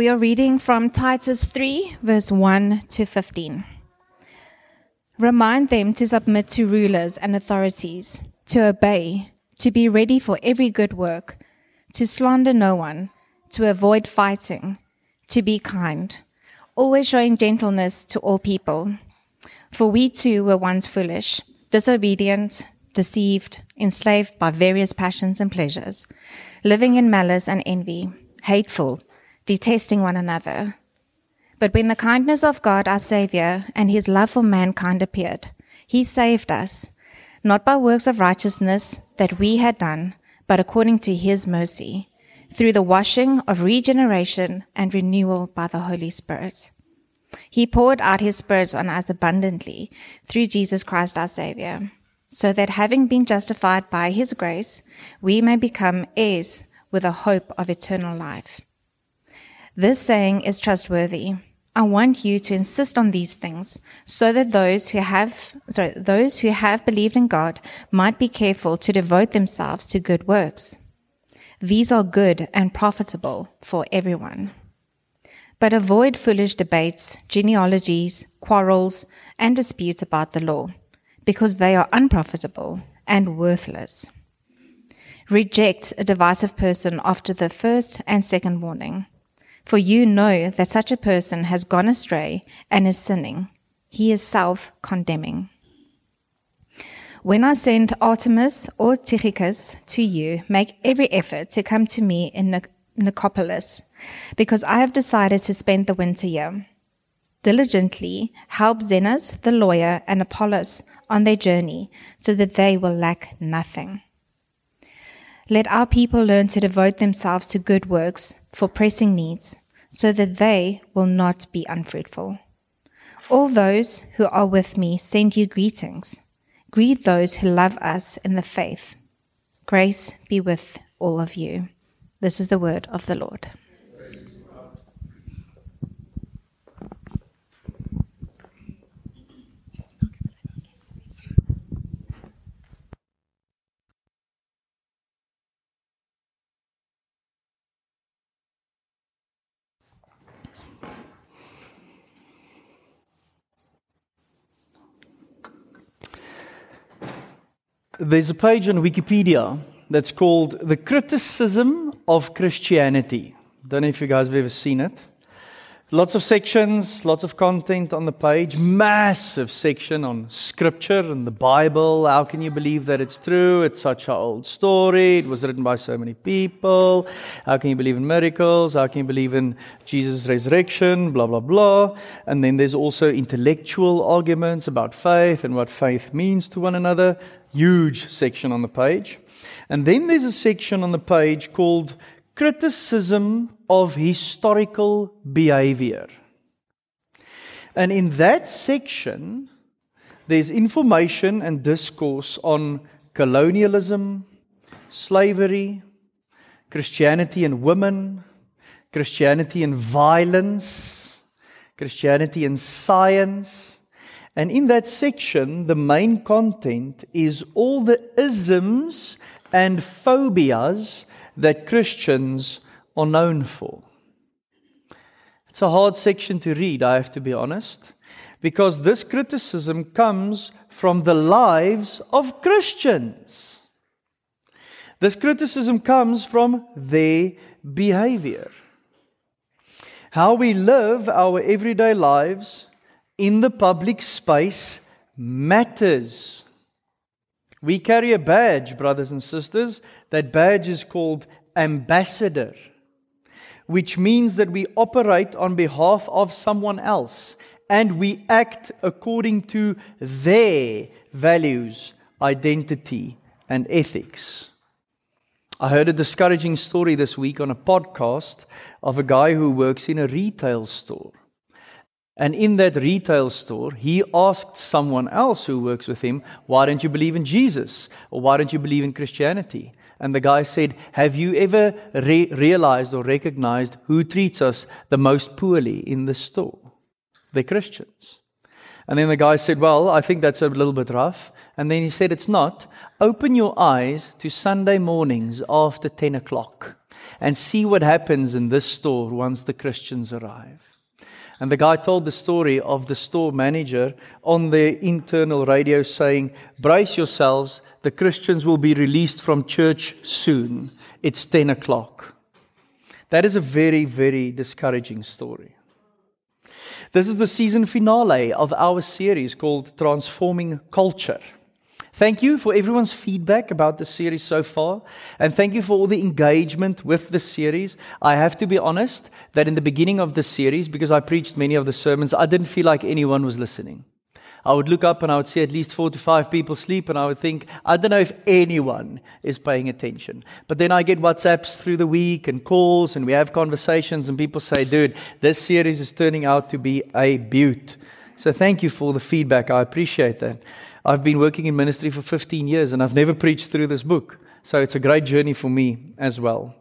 We are reading from Titus 3, verse 1 to 15. Remind them to submit to rulers and authorities, to obey, to be ready for every good work, to slander no one, to avoid fighting, to be kind, always showing gentleness to all people. For we too were once foolish, disobedient, deceived, enslaved by various passions and pleasures, living in malice and envy, hateful, detesting one another. But when the kindness of God our Saviour and his love for mankind appeared, he saved us, not by works of righteousness that we had done, but according to his mercy, through the washing of regeneration and renewal by the Holy Spirit. He poured out his Spirit on us abundantly through Jesus Christ our Saviour, so that having been justified by his grace, we may become heirs with a hope of eternal life. This saying is trustworthy I want you to insist on these things so that those who have, sorry, those who have believed in God might be careful to devote themselves to good works. These are good and profitable for everyone. But avoid foolish debates, genealogies, quarrels, and disputes about the law, because they are unprofitable and worthless. Reject a divisive person after the first and second warning for you know that such a person has gone astray and is sinning. He is self condemning. When I send Artemas or Tychicus to you, make every effort to come to me in Nicopolis, because I have decided to spend the winter here. Diligently help Zenas, the lawyer, and Apollos on their journey, so that they will lack nothing. Let our people learn to devote themselves to good works for pressing needs, so that they will not be unfruitful. All those who are with me send you greetings. Greet those who love us in the faith. Grace be with all of you. This is the word of the Lord. There's a page on Wikipedia that's called The Criticism of Christianity. Don't know if you guys have ever seen it. Lots of sections, lots of content on the page, massive section on scripture and the Bible. How can you believe that it's true? It's such an old story. It was written by so many people. How can you believe in miracles? How can you believe in Jesus' resurrection? Blah, blah, blah. And then there's also intellectual arguments about faith and what faith means to one another. Huge section on the page. And then there's a section on the page called Criticism of Historical Behavior. And in that section, there's information and discourse on colonialism, slavery, Christianity and women, Christianity and violence, Christianity and science, and in that section, the main content is all the isms and phobias that Christians are known for. It's a hard section to read, I have to be honest, because this criticism comes from the lives of Christians. This criticism comes from their behavior. How we live our everyday lives in the public space matters. We carry a badge, brothers and sisters. That badge is called ambassador, which means that we operate on behalf of someone else and we act according to their values, identity, and ethics. I heard a discouraging story this week on a podcast of a guy who works in a retail store. And in that retail store, he asked someone else who works with him, Why don't you believe in Jesus? Or why don't you believe in Christianity? And the guy said, Have you ever re- realized or recognized who treats us the most poorly in the store? The Christians. And then the guy said, Well, I think that's a little bit rough. And then he said, It's not. Open your eyes to Sunday mornings after 10 o'clock. and see what happens in this store once the Christians arrive. And the guy told the story of the store manager on the internal radio saying, Brace yourselves, the Christians will be released from church soon. It's 10 o'clock. That is a very, very discouraging story. This is the season finale of our series called Transforming Culture. Thank you for everyone's feedback about the series so far, and thank you for all the engagement with the series. I have to be honest that in the beginning of the series, because I preached many of the sermons, I didn't feel like anyone was listening. I would look up and I would see at least four to five people sleep, and I would think, I don't know if anyone is paying attention. But then I get WhatsApps through the week and calls, and we have conversations, and people say, dude, this series is turning out to be a beaut. So thank you for the feedback. I appreciate that. I've been working in ministry for 15 years and I've never preached through this book. So it's a great journey for me as well.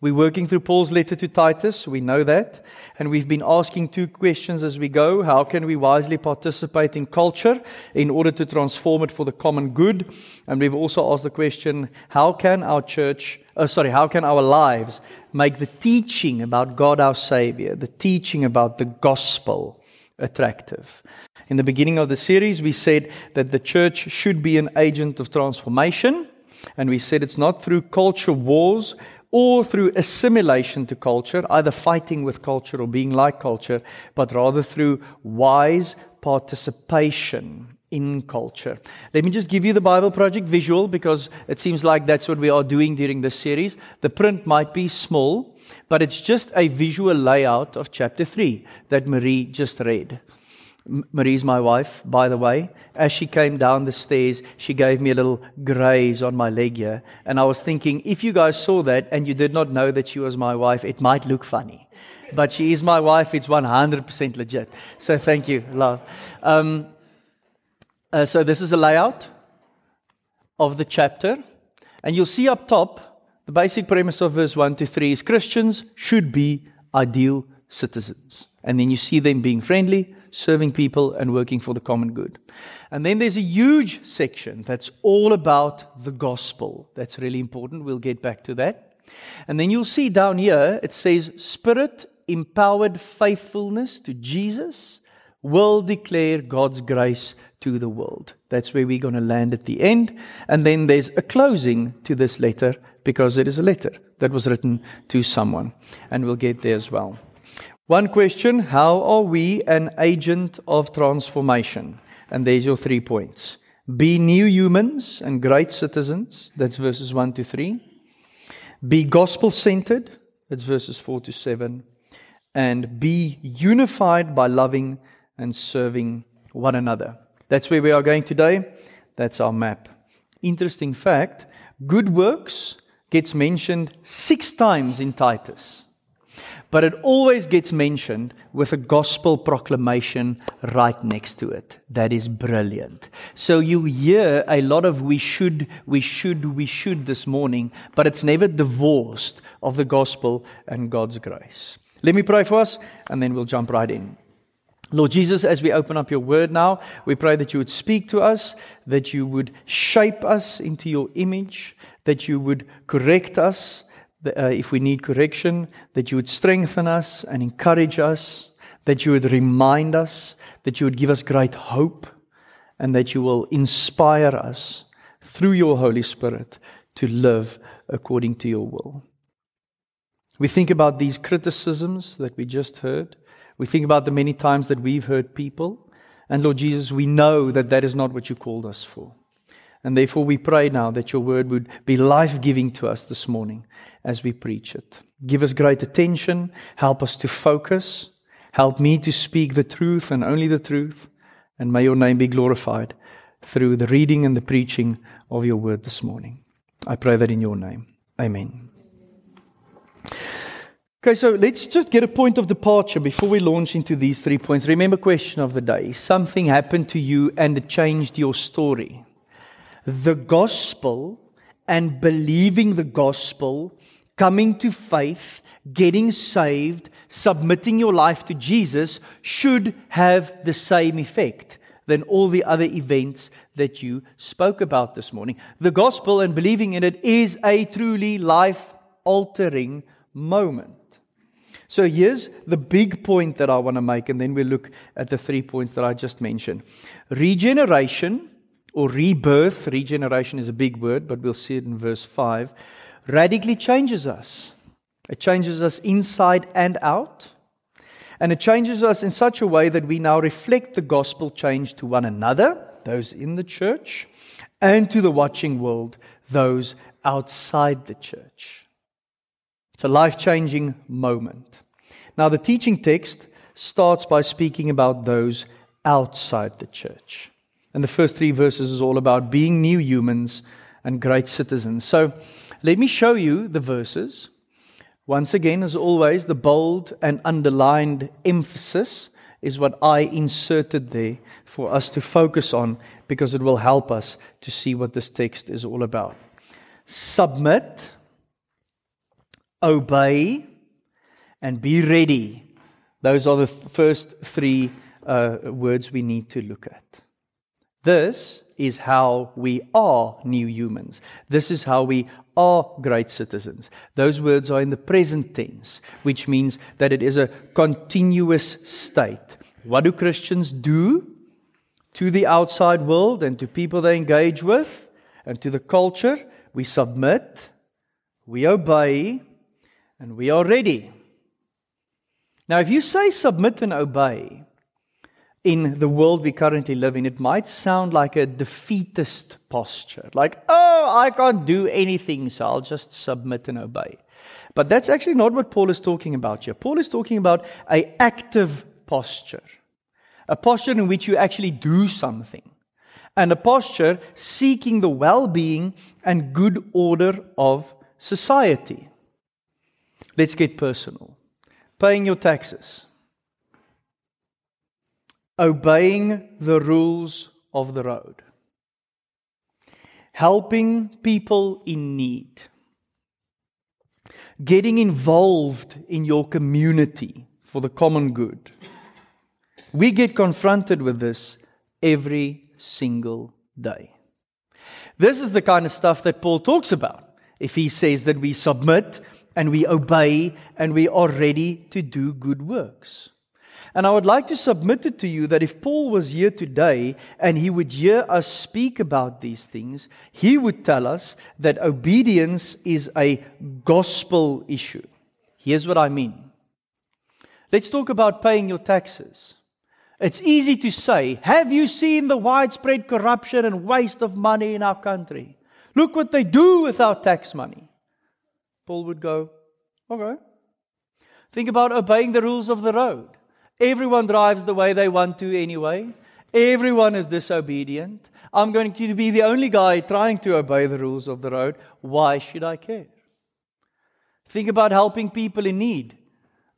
We're working through Paul's letter to Titus, we know that. And we've been asking two questions as we go. How can we wisely participate in culture in order to transform it for the common good? And we've also asked the question, how can our church, oh, sorry, how can our lives make the teaching about God our Savior, the teaching about the gospel attractive? In the beginning of the series, we said that the church should be an agent of transformation. And we said it's not through culture wars or through assimilation to culture, either fighting with culture or being like culture, but rather through wise participation in culture. Let me just give you the Bible Project visual because it seems like that's what we are doing during this series. The print might be small, but it's just a visual layout of chapter 3 that Marie just read. Marie's my wife, by the way. As she came down the stairs, she gave me a little graze on my leg here. And I was thinking, if you guys saw that and you did not know that she was my wife, it might look funny. But she is my wife, it's 100% legit. So thank you, love. Um, uh, so this is a layout of the chapter. And you'll see up top, the basic premise of verse 1 to 3 is Christians should be ideal citizens. And then you see them being friendly, serving people, and working for the common good. And then there's a huge section that's all about the gospel. That's really important. We'll get back to that. And then you'll see down here it says, Spirit empowered faithfulness to Jesus will declare God's grace to the world. That's where we're going to land at the end. And then there's a closing to this letter because it is a letter that was written to someone. And we'll get there as well. One question How are we an agent of transformation? And there's your three points. Be new humans and great citizens. That's verses 1 to 3. Be gospel centered. That's verses 4 to 7. And be unified by loving and serving one another. That's where we are going today. That's our map. Interesting fact good works gets mentioned six times in Titus but it always gets mentioned with a gospel proclamation right next to it. That is brilliant. So you hear a lot of we should, we should, we should this morning, but it's never divorced of the gospel and God's grace. Let me pray for us, and then we'll jump right in. Lord Jesus, as we open up your word now, we pray that you would speak to us, that you would shape us into your image, that you would correct us uh, if we need correction, that you would strengthen us and encourage us, that you would remind us, that you would give us great hope, and that you will inspire us through your Holy Spirit to live according to your will. We think about these criticisms that we just heard. We think about the many times that we've heard people. And Lord Jesus, we know that that is not what you called us for. And therefore, we pray now that your word would be life giving to us this morning as we preach it. Give us great attention. Help us to focus. Help me to speak the truth and only the truth. And may your name be glorified through the reading and the preaching of your word this morning. I pray that in your name. Amen. Okay, so let's just get a point of departure before we launch into these three points. Remember, question of the day something happened to you and it changed your story the gospel and believing the gospel, coming to faith, getting saved, submitting your life to Jesus should have the same effect than all the other events that you spoke about this morning. The gospel and believing in it is a truly life altering moment. So here's the big point that I want to make, and then we'll look at the three points that I just mentioned. Regeneration or rebirth, regeneration is a big word, but we'll see it in verse 5, radically changes us. It changes us inside and out. And it changes us in such a way that we now reflect the gospel change to one another, those in the church, and to the watching world, those outside the church. It's a life changing moment. Now, the teaching text starts by speaking about those outside the church. And the first three verses is all about being new humans and great citizens. So, let me show you the verses. Once again, as always, the bold and underlined emphasis is what I inserted there for us to focus on because it will help us to see what this text is all about. Submit, obey, and be ready. Those are the first three uh, words we need to look at. This is how we are new humans. This is how we are great citizens. Those words are in the present tense, which means that it is a continuous state. What do Christians do to the outside world and to people they engage with and to the culture? We submit, we obey, and we are ready. Now, if you say submit and obey, in the world we currently live in, it might sound like a defeatist posture. Like, oh, I can't do anything, so I'll just submit and obey. But that's actually not what Paul is talking about here. Paul is talking about a active posture. A posture in which you actually do something. And a posture seeking the well-being and good order of society. Let's get personal. Paying your taxes obeying the rules of the road, helping people in need, getting involved in your community for the common good. We get confronted with this every single day. This is the kind of stuff that Paul talks about if he says that we submit and we obey and we are ready to do good works. And I would like to submit it to you that if Paul was here today and he would hear us speak about these things, he would tell us that obedience is a gospel issue. Here's what I mean. Let's talk about paying your taxes. It's easy to say, Have you seen the widespread corruption and waste of money in our country? Look what they do with our tax money. Paul would go, Okay. Think about obeying the rules of the road. Everyone drives the way they want to anyway. Everyone is disobedient. I'm going to be the only guy trying to obey the rules of the road. Why should I care? Think about helping people in need.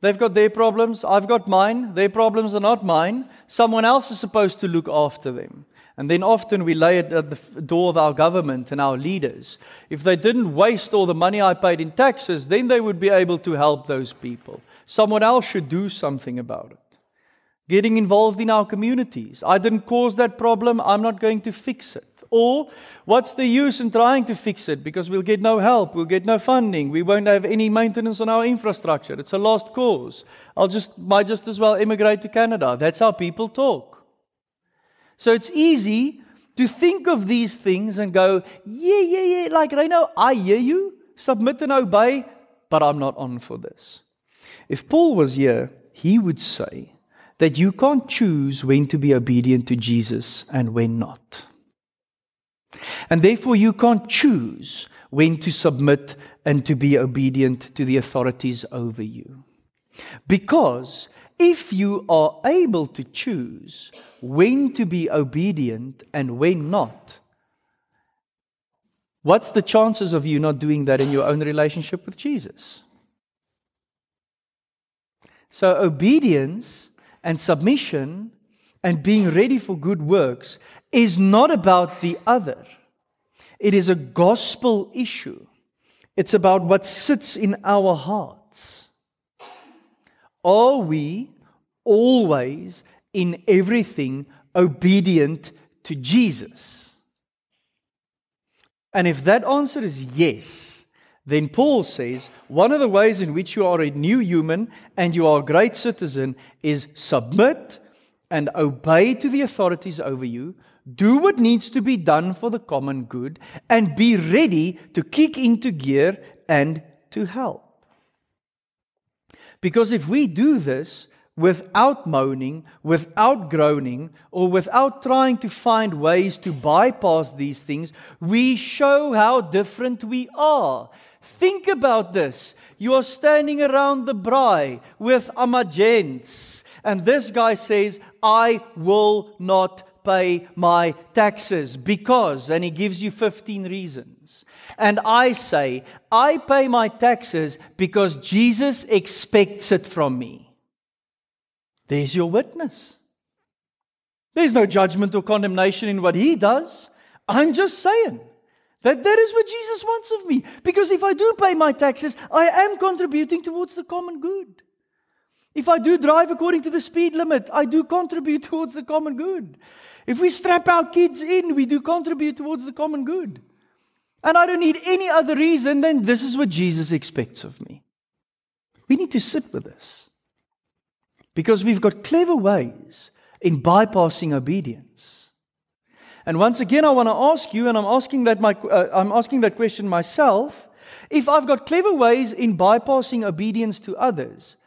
They've got their problems, I've got mine. Their problems are not mine. Someone else is supposed to look after them. And then often we lay it at the door of our government and our leaders. If they didn't waste all the money I paid in taxes, then they would be able to help those people. Someone else should do something about it getting involved in our communities. I didn't cause that problem, I'm not going to fix it. Or, what's the use in trying to fix it? Because we'll get no help, we'll get no funding, we won't have any maintenance on our infrastructure. It's a lost cause. I'll just, might just as well immigrate to Canada. That's how people talk. So it's easy to think of these things and go, yeah, yeah, yeah, like Reno, I hear you, submit and obey, but I'm not on for this. If Paul was here, he would say, that you can't choose when to be obedient to Jesus and when not. And therefore, you can't choose when to submit and to be obedient to the authorities over you. Because if you are able to choose when to be obedient and when not, what's the chances of you not doing that in your own relationship with Jesus? So, obedience and submission and being ready for good works is not about the other. It is a gospel issue. It's about what sits in our hearts. Are we always in everything obedient to Jesus? And if that answer is yes, then Paul says one of the ways in which you are a new human and you are a great citizen is submit and obey to the authorities over you, do what needs to be done for the common good, and be ready to kick into gear and to help. Because if we do this without moaning, without groaning, or without trying to find ways to bypass these things, we show how different we are. Think about this. You are standing around the braai with amagents, and this guy says, I will not pay my taxes because, and he gives you 15 reasons. And I say, I pay my taxes because Jesus expects it from me. There's your witness. There's no judgment or condemnation in what he does. I'm just saying that that is what Jesus wants of me. Because if I do pay my taxes, I am contributing towards the common good. If I do drive according to the speed limit, I do contribute towards the common good. If we strap our kids in, we do contribute towards the common good. And I don't need any other reason than this is what Jesus expects of me. We need to sit with this. Because we've got clever ways in bypassing obedience. And once again, I want to ask you, and I'm asking that, my, uh, I'm asking that question myself if I've got clever ways in bypassing obedience to others,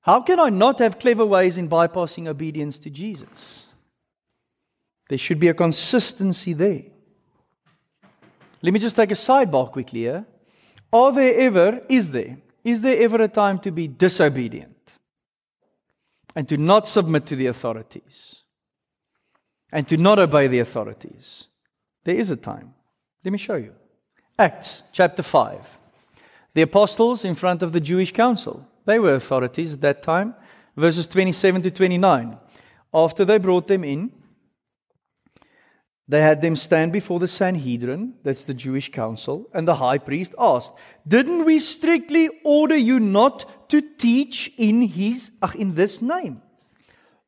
how can I not have clever ways in bypassing obedience to Jesus? There should be a consistency there. Let me just take a sidebar quickly here. Are there ever, is there, is there ever a time to be disobedient and to not submit to the authorities and to not obey the authorities? There is a time. Let me show you. Acts chapter 5. The apostles in front of the Jewish council. They were authorities at that time. Verses 27 to 29. After they brought them in, they had them stand before the Sanhedrin, that's the Jewish council, and the high priest asked, Didn't we strictly order you not to teach in his in this name?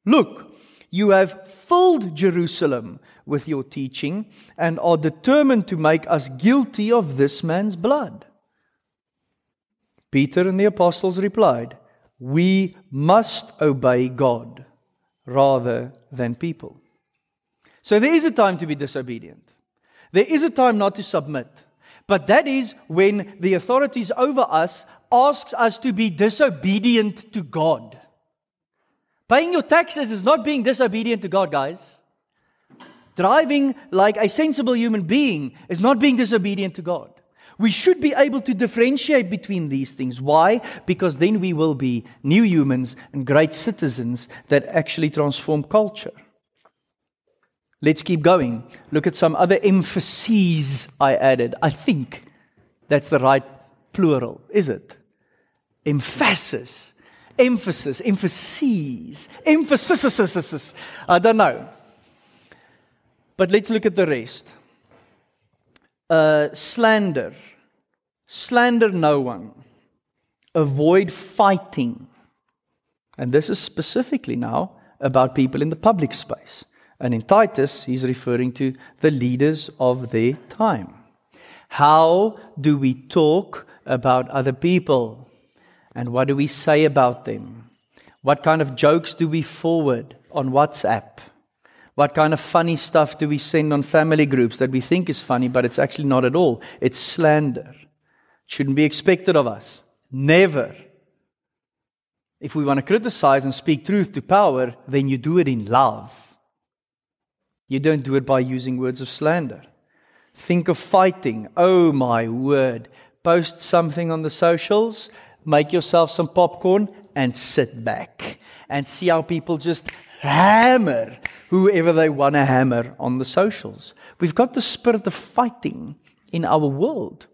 Look, you have filled Jerusalem with your teaching and are determined to make us guilty of this man's blood. Peter and the apostles replied, We must obey God rather than people. So there is a time to be disobedient. There is a time not to submit. But that is when the authorities over us asks us to be disobedient to God. Paying your taxes is not being disobedient to God, guys. Driving like a sensible human being is not being disobedient to God. We should be able to differentiate between these things. Why? Because then we will be new humans and great citizens that actually transform culture. Let's keep going. Look at some other emphases I added. I think that's the right plural, is it? Emphasis, emphasis, emphases, emphasis. I don't know. But let's look at the rest uh, slander. Slander no one. Avoid fighting. And this is specifically now about people in the public space. And in Titus, he's referring to the leaders of their time. How do we talk about other people? And what do we say about them? What kind of jokes do we forward on WhatsApp? What kind of funny stuff do we send on family groups that we think is funny, but it's actually not at all? It's slander. It shouldn't be expected of us. Never. If we want to criticize and speak truth to power, then you do it in love. You don't do it by using words of slander. Think of fighting. Oh my word. Post something on the socials, make yourself some popcorn, and sit back and see how people just hammer whoever they want to hammer on the socials. We've got the spirit of fighting in our world.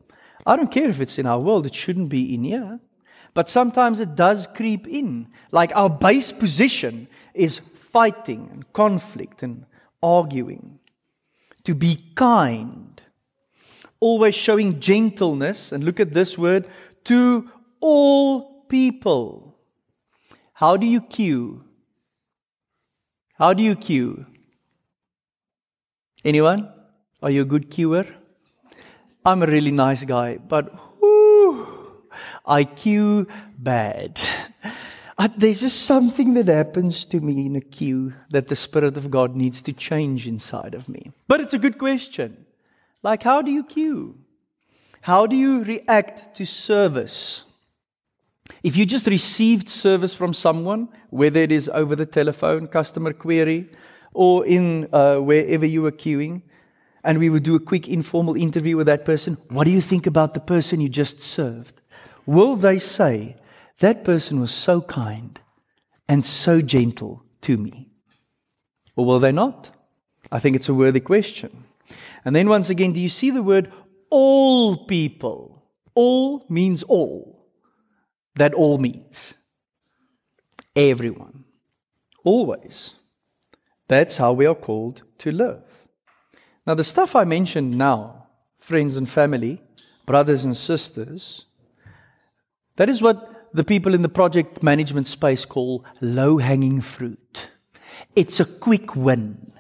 I don't care if it's in our world, it shouldn't be in here. But sometimes it does creep in. Like our base position is fighting and conflict and arguing. To be kind, always showing gentleness, and look at this word, to all people. How do you queue? How do you queue? Anyone? Are you a good queuer? I'm a really nice guy, but whoo, I queue bad. Uh, there's just something that happens to me in a queue that the Spirit of God needs to change inside of me. But it's a good question. Like, how do you queue? How do you react to service? If you just received service from someone, whether it is over the telephone, customer query, or in uh, wherever you were queuing, and we would do a quick informal interview with that person, what do you think about the person you just served? Will they say, that person was so kind and so gentle to me? Or will they not? I think it's a worthy question. And then once again, do you see the word all people? All means all. That all means everyone. Always. That's how we are called to live. Now, the stuff I mentioned now, friends and family, brothers and sisters, that is what the people in the project management space call low hanging fruit. It's a quick win.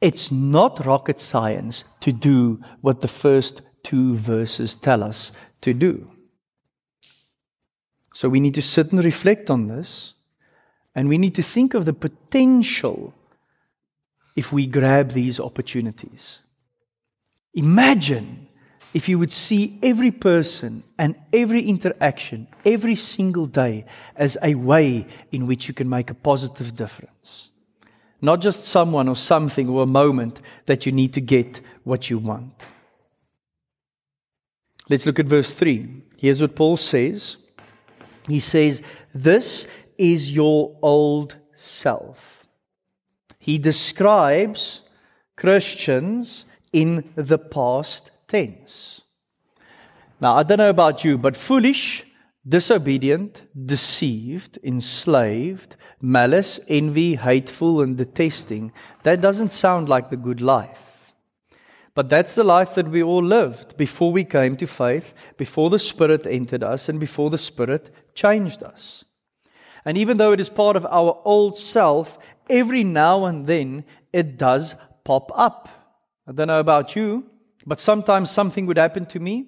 It's not rocket science to do what the first two verses tell us to do. So we need to sit and reflect on this, and we need to think of the potential if we grab these opportunities. Imagine if you would see every person and every interaction every single day as a way in which you can make a positive difference. Not just someone or something or a moment that you need to get what you want. Let's look at verse 3. Here's what Paul says. He says, This is your old self. He describes Christians in the past tense. Now, I don't know about you, but foolish, disobedient, deceived, enslaved, malice, envy, hateful, and detesting, that doesn't sound like the good life. But that's the life that we all lived before we came to faith, before the Spirit entered us, and before the Spirit changed us. And even though it is part of our old self, every now and then it does pop up. I don't know about you, but sometimes something would happen to me,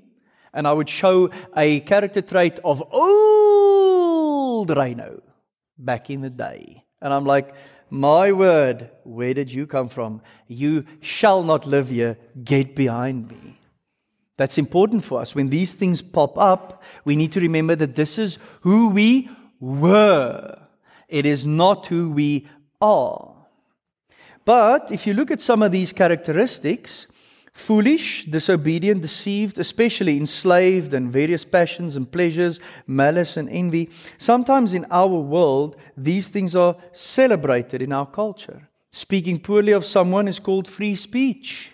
and I would show a character trait of old Rhino back in the day. And I'm like, my word, where did you come from? You shall not live here. Get behind me. That's important for us. When these things pop up, we need to remember that this is who we were. It is not who we are. But if you look at some of these characteristics, foolish, disobedient, deceived, especially enslaved and various passions and pleasures, malice and envy, sometimes in our world, these things are celebrated in our culture. Speaking poorly of someone is called free speech.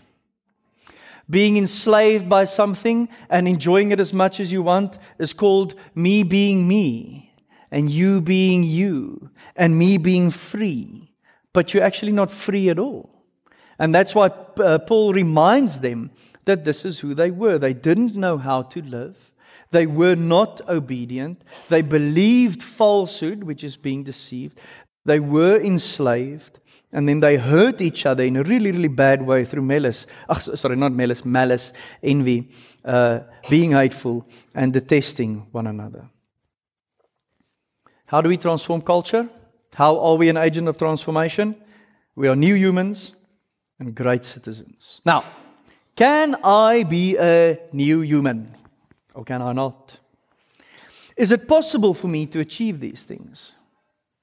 Being enslaved by something and enjoying it as much as you want is called me being me, and you being you, and me being free but you're actually not free at all. And that's why uh, Paul reminds them that this is who they were. They didn't know how to live. They were not obedient. They believed falsehood, which is being deceived. They were enslaved. And then they hurt each other in a really, really bad way through malice. Oh, sorry, not malice, malice, envy, uh, being hateful, and detesting one another. How do we transform culture? How are we an agent of transformation? We are new humans and great citizens. Now, can I be a new human or can I not? Is it possible for me to achieve these things?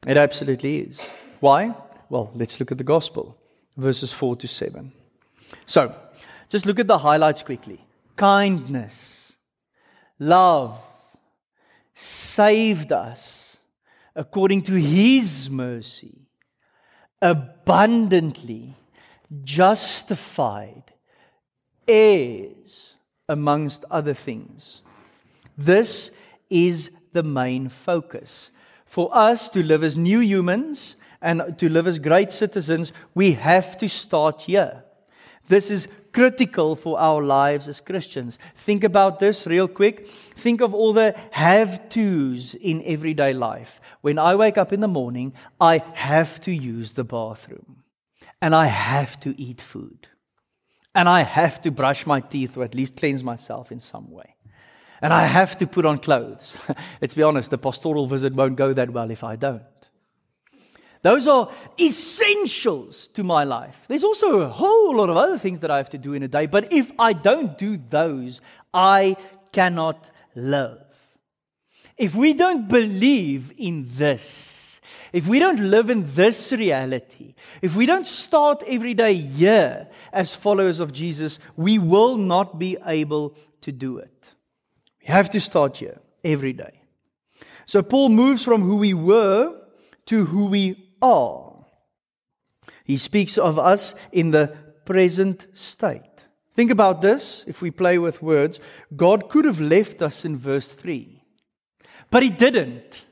It absolutely is. Why? Well, let's look at the gospel, verses 4 to 7. So, just look at the highlights quickly kindness, love, saved us according to his mercy, abundantly justified, heirs, amongst other things. This is the main focus. For us to live as new humans and to live as great citizens, we have to start here. This is critical for our lives as Christians. Think about this real quick. Think of all the have tos in everyday life. When I wake up in the morning, I have to use the bathroom, and I have to eat food, and I have to brush my teeth or at least cleanse myself in some way. and I have to put on clothes. Let's be honest, the pastoral visit won't go that well if I don't. Those are essentials to my life. There's also a whole lot of other things that I have to do in a day, but if I don't do those, I cannot live. If we don't believe in this, if we don't live in this reality, if we don't start every day here as followers of Jesus, we will not be able to do it. We have to start here every day. So Paul moves from who we were to who we are. He speaks of us in the present state. Think about this if we play with words. God could have left us in verse 3, but He didn't.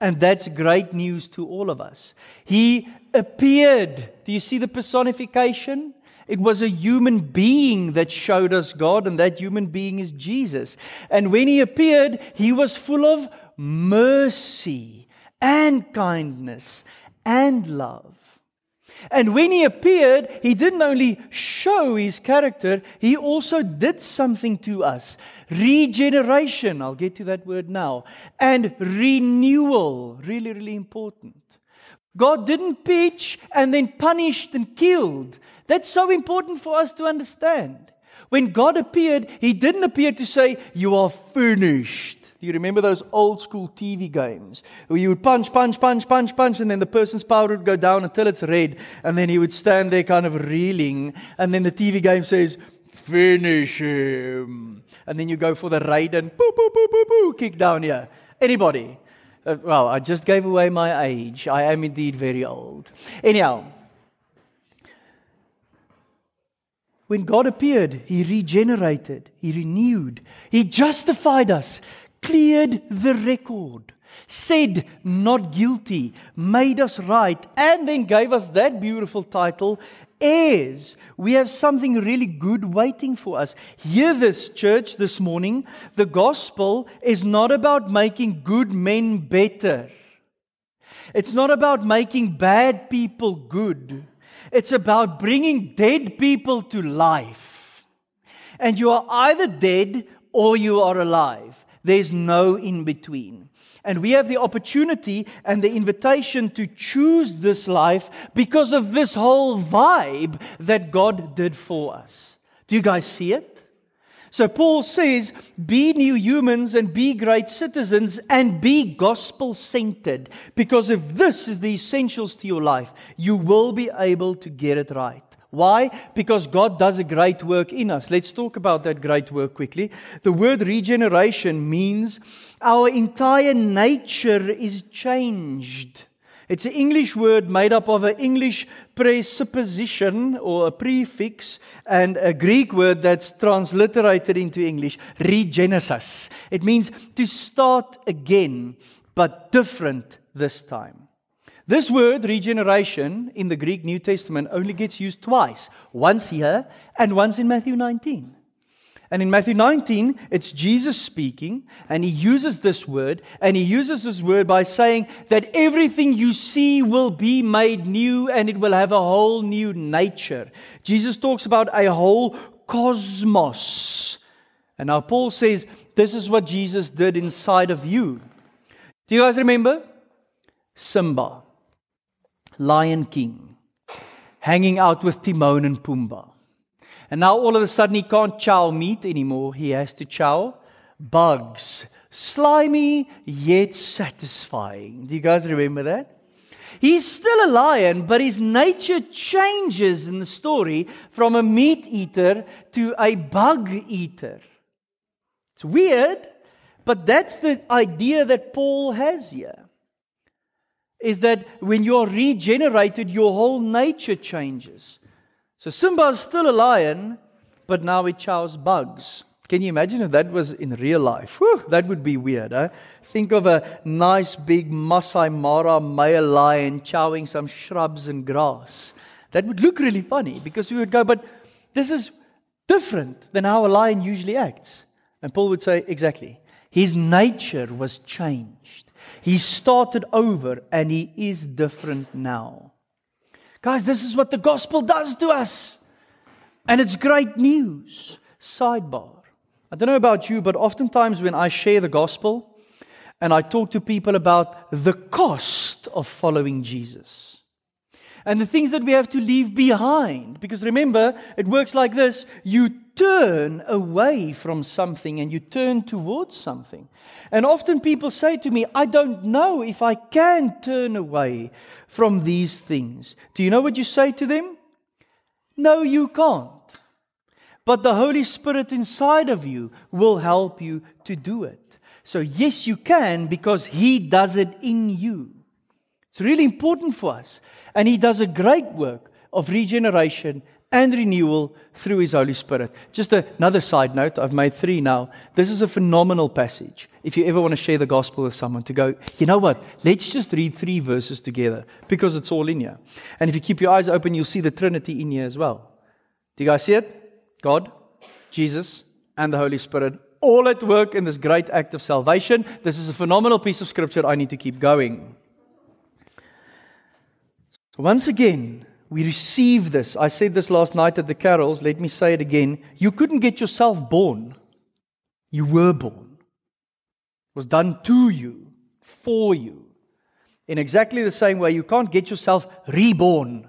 And that's great news to all of us. He appeared. Do you see the personification? It was a human being that showed us God, and that human being is Jesus. And when He appeared, He was full of mercy and kindness and love. And when he appeared, he didn't only show his character, he also did something to us. Regeneration, I'll get to that word now, and renewal, really, really important. God didn't pitch and then punished and killed. That's so important for us to understand. When God appeared, he didn't appear to say, You are finished. Do you remember those old school TV games where you would punch, punch, punch, punch, punch, and then the person's power would go down until it's red, and then he would stand there kind of reeling, and then the TV game says, Finish him. And then you go for the raid and boo, boo, boo, boo, boo, kick down here. Anybody? Uh, well, I just gave away my age. I am indeed very old. Anyhow, when God appeared, He regenerated, He renewed, He justified us, cleared the record, said not guilty, made us right, and then gave us that beautiful title, heirs. We have something really good waiting for us. Hear this, church, this morning. The gospel is not about making good men better. It's not about making bad people good. It's about bringing dead people to life. And you are either dead or you are alive. There's no in between. And we have the opportunity and the invitation to choose this life because of this whole vibe that God did for us. Do you guys see it? So Paul says, be new humans and be great citizens and be gospel centered. Because if this is the essentials to your life, you will be able to get it right. Why? Because God does a great work in us. Let's talk about that great work quickly. The word regeneration means our entire nature is changed. It's an English word made up of an English presupposition or a prefix and a Greek word that's transliterated into English, regenesis. It means to start again, but different this time. This word, regeneration, in the Greek New Testament only gets used twice once here and once in Matthew 19. And in Matthew 19, it's Jesus speaking, and he uses this word, and he uses this word by saying that everything you see will be made new and it will have a whole new nature. Jesus talks about a whole cosmos. And now Paul says, This is what Jesus did inside of you. Do you guys remember? Simba. Lion King, hanging out with Timon and Pumbaa. And now all of a sudden he can't chow meat anymore. He has to chow bugs. Slimy yet satisfying. Do you guys remember that? He's still a lion, but his nature changes in the story from a meat eater to a bug eater. It's weird, but that's the idea that Paul has here is that when you're regenerated, your whole nature changes. So Simba is still a lion, but now he chows bugs. Can you imagine if that was in real life? Whew, that would be weird. Think of a nice big Masai Mara male lion chowing some shrubs and grass. That would look really funny because we would go, but this is different than how a lion usually acts. And Paul would say, exactly. His nature was changed. He started over and he is different now. Guys, this is what the gospel does to us. And it's great news. Sidebar. I don't know about you, but oftentimes when I share the gospel and I talk to people about the cost of following Jesus and the things that we have to leave behind, because remember, it works like this you turn away from something and you turn towards something. And often people say to me, I don't know if I can turn away from these things. Do you know what you say to them? No, you can't. But the Holy Spirit inside of you will help you to do it. So, yes, you can because He does it in you. It's really important for us. And He does a great work of regeneration and renewal through His Holy Spirit. Just another side note, I've made three now. This is a phenomenal passage. If you ever want to share the gospel with someone, to go, you know what, let's just read three verses together because it's all in here. And if you keep your eyes open, you'll see the Trinity in here as well. Do you guys see it? God, Jesus, and the Holy Spirit all at work in this great act of salvation. This is a phenomenal piece of scripture. I need to keep going. Once again, we receive this. I said this last night at the carols. Let me say it again. You couldn't get yourself born, you were born. It was done to you, for you. In exactly the same way, you can't get yourself reborn.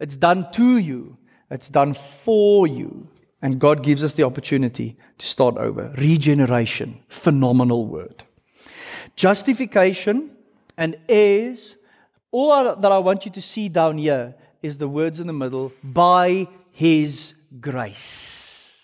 It's done to you, it's done for you. And God gives us the opportunity to start over. Regeneration, phenomenal word. Justification and heirs all that I want you to see down here is the words in the middle by His grace.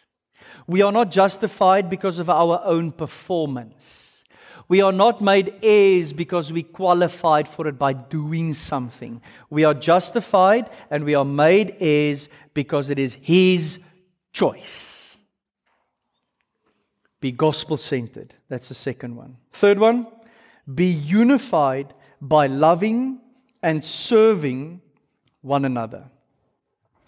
We are not justified because of our own performance. We are not made heirs because we qualified for it by doing something. We are justified and we are made heirs because it is His choice. Be gospel centered. That's the second one. Third one, be unified by loving and serving one another.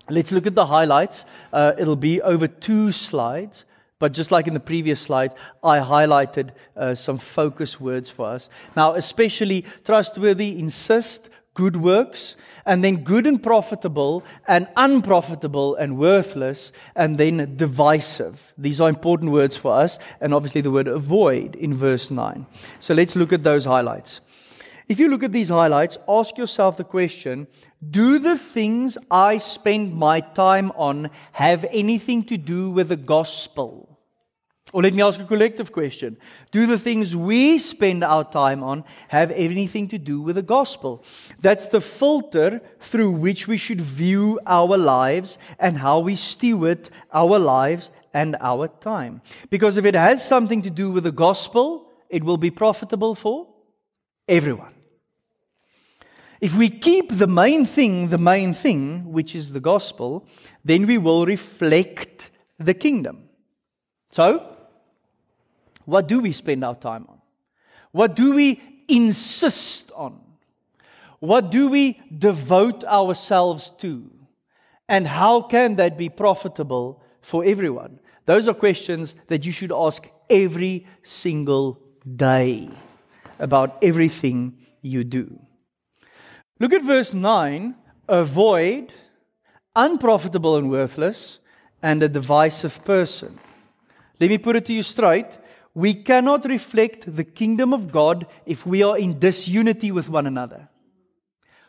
Let's look at the highlights. Uh, it'll be over two slides, but just like in the previous slides, I highlighted uh, some focus words for us. Now, especially trustworthy, insist, good works, and then good and profitable, and unprofitable and worthless, and then divisive. These are important words for us, and obviously the word avoid in verse 9. So let's look at those highlights. If you look at these highlights, ask yourself the question Do the things I spend my time on have anything to do with the gospel? Or let me ask a collective question Do the things we spend our time on have anything to do with the gospel? That's the filter through which we should view our lives and how we steward our lives and our time. Because if it has something to do with the gospel, it will be profitable for everyone. If we keep the main thing the main thing, which is the gospel, then we will reflect the kingdom. So, what do we spend our time on? What do we insist on? What do we devote ourselves to? And how can that be profitable for everyone? Those are questions that you should ask every single day about everything you do. Look at verse 9 avoid unprofitable and worthless and a divisive person. Let me put it to you straight. We cannot reflect the kingdom of God if we are in disunity with one another.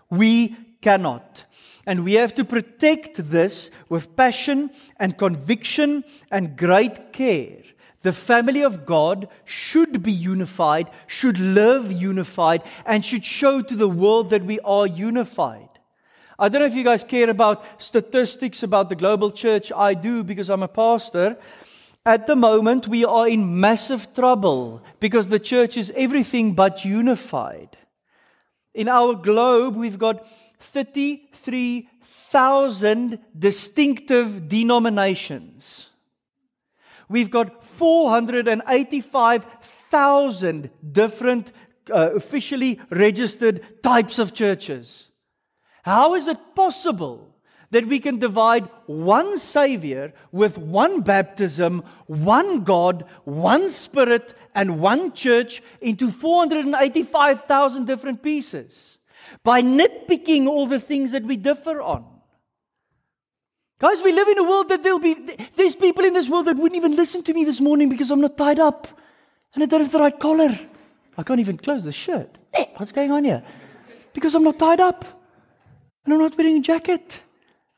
We cannot. And we have to protect this with passion and conviction and great care. The family of God should be unified, should live unified, and should show to the world that we are unified. I don't know if you guys care about statistics about the global church. I do because I'm a pastor. At the moment, we are in massive trouble because the church is everything but unified. In our globe, we've got 33,000 distinctive denominations. We've got 485,000 different uh, officially registered types of churches. How is it possible that we can divide one Savior with one baptism, one God, one Spirit, and one church into 485,000 different pieces by nitpicking all the things that we differ on? Guys, we live in a world that there'll be, there's people in this world that wouldn't even listen to me this morning because I'm not tied up and I don't have the right collar. I can't even close the shirt. Eh, what's going on here? Because I'm not tied up and I'm not wearing a jacket.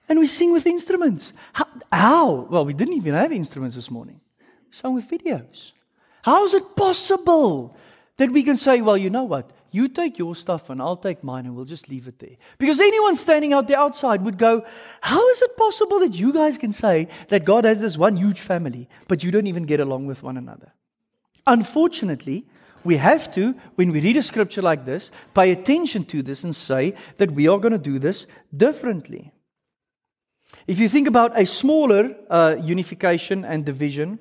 And we sing with instruments. How? how? Well, we didn't even have instruments this morning. We sang with videos. How is it possible that we can say, well, you know what? You take your stuff and I'll take mine and we'll just leave it there. Because anyone standing out the outside would go, How is it possible that you guys can say that God has this one huge family, but you don't even get along with one another? Unfortunately, we have to, when we read a scripture like this, pay attention to this and say that we are going to do this differently. If you think about a smaller uh, unification and division,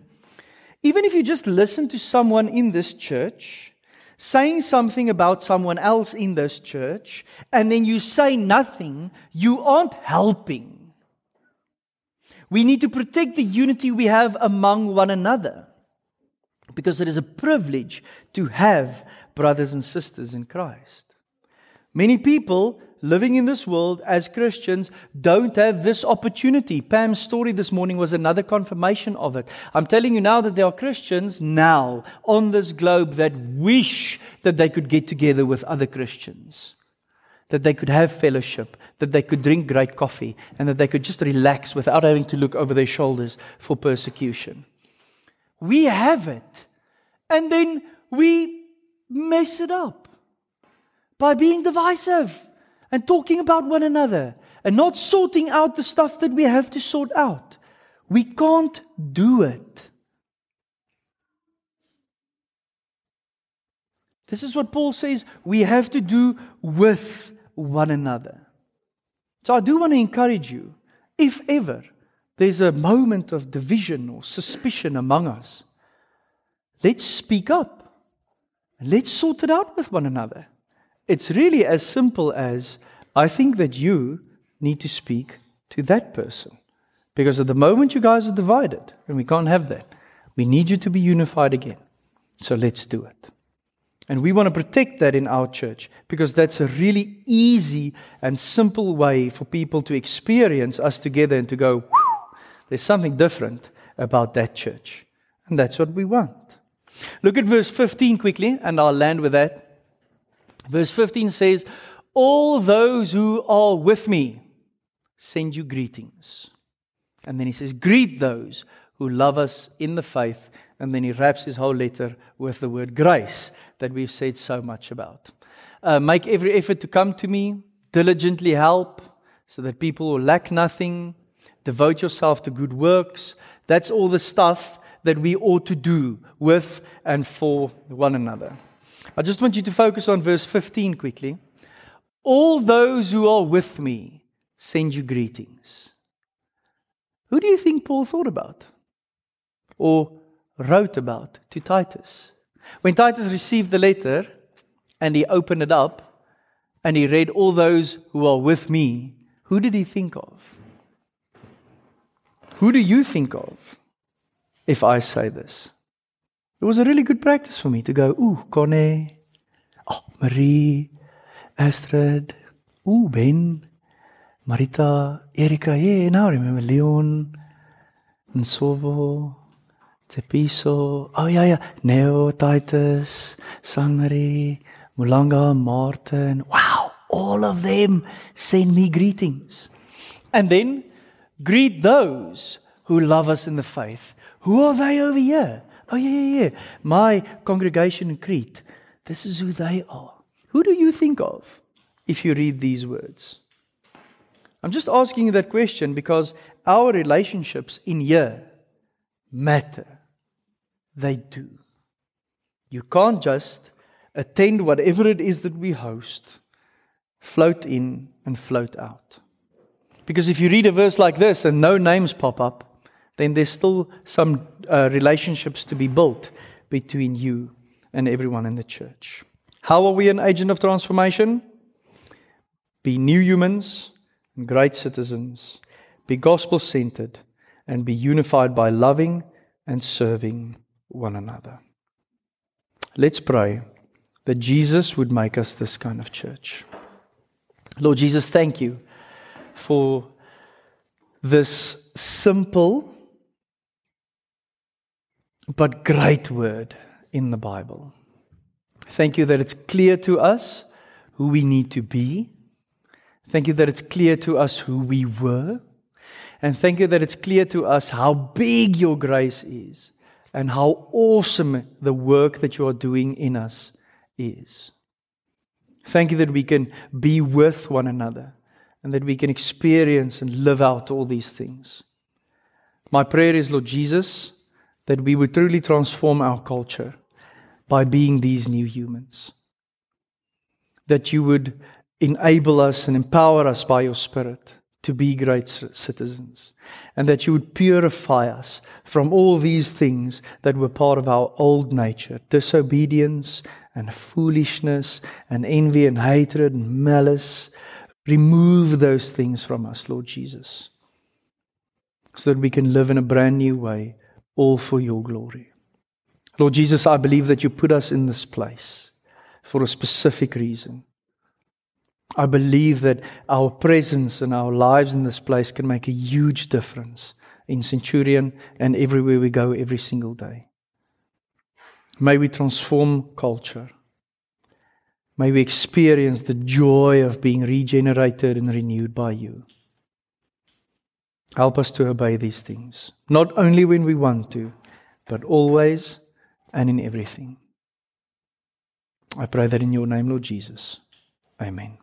even if you just listen to someone in this church, saying something about someone else in this church and then you say nothing, you aren't helping. We need to protect the unity we have among one another because it is a privilege to have brothers and sisters in Christ. Many people living in this world as Christians don't have this opportunity. Pam's story this morning was another confirmation of it. I'm telling you now that there are Christians now on this globe that wish that they could get together with other Christians, that they could have fellowship, that they could drink great coffee, and that they could just relax without having to look over their shoulders for persecution. We have it. And then we mess it up by being divisive and talking about one another and not sorting out the stuff that we have to sort out. We can't do it. This is what Paul says we have to do with one another. So I do want to encourage you, if ever there's a moment of division or suspicion among us, let's speak up. Let's sort it out with one another. It's really as simple as I think that you need to speak to that person. Because at the moment you guys are divided, and we can't have that, we need you to be unified again. So let's do it. And we want to protect that in our church because that's a really easy and simple way for people to experience us together and to go, there's something different about that church. And that's what we want. Look at verse 15 quickly, and I'll land with that. Verse 15 says, All those who are with me send you greetings. And then he says, Greet those who love us in the faith. And then he wraps his whole letter with the word grace that we've said so much about. Uh, make every effort to come to me, diligently help, so that people will lack nothing. Devote yourself to good works. That's all the stuff that we ought to do with and for one another. I just want you to focus on verse 15 quickly. All those who are with me send you greetings. Who do you think Paul thought about or wrote about to Titus? When Titus received the letter and he opened it up and he read all those who are with me, who did he think of? Who do you think of? if I say this. It was a really good practice for me to go, ooh, Connie, oh, Marie, Astrid, ooh, Ben, Marita, Erika, yeah, now I remember Leon, Nsovo, Tepiso, oh yeah, yeah, Neo, Titus, Sangari, Mulanga, Martin. Wow, all of them send me greetings. And then greet those who love us in the faith who are they over here? Oh, yeah, yeah, yeah. My congregation in Crete. This is who they are. Who do you think of if you read these words? I'm just asking you that question because our relationships in here matter. They do. You can't just attend whatever it is that we host, float in and float out. Because if you read a verse like this and no names pop up, then there's still some uh, relationships to be built between you and everyone in the church. How are we an agent of transformation? Be new humans and great citizens. Be gospel centered and be unified by loving and serving one another. Let's pray that Jesus would make us this kind of church. Lord Jesus, thank you for this simple but great word in the Bible. Thank you that it's clear to us who we need to be. Thank you that it's clear to us who we were. And thank you that it's clear to us how big your grace is and how awesome the work that you are doing in us is. Thank you that we can be with one another and that we can experience and live out all these things. My prayer is, Lord Jesus, that we would truly transform our culture by being these new humans. That you would enable us and empower us by your Spirit to be great citizens. And that you would purify us from all these things that were part of our old nature disobedience and foolishness and envy and hatred and malice. Remove those things from us, Lord Jesus, so that we can live in a brand new way, all for your glory. Lord Jesus, I believe that you put us in this place for a specific reason. I believe that our presence and our lives in this place can make a huge difference in Centurion and everywhere we go every single day. May we transform culture. May we experience the joy of being regenerated and renewed by you. Help us to obey these things, not only when we want to, but always and in everything. I pray that in your name, Lord Jesus. Amen.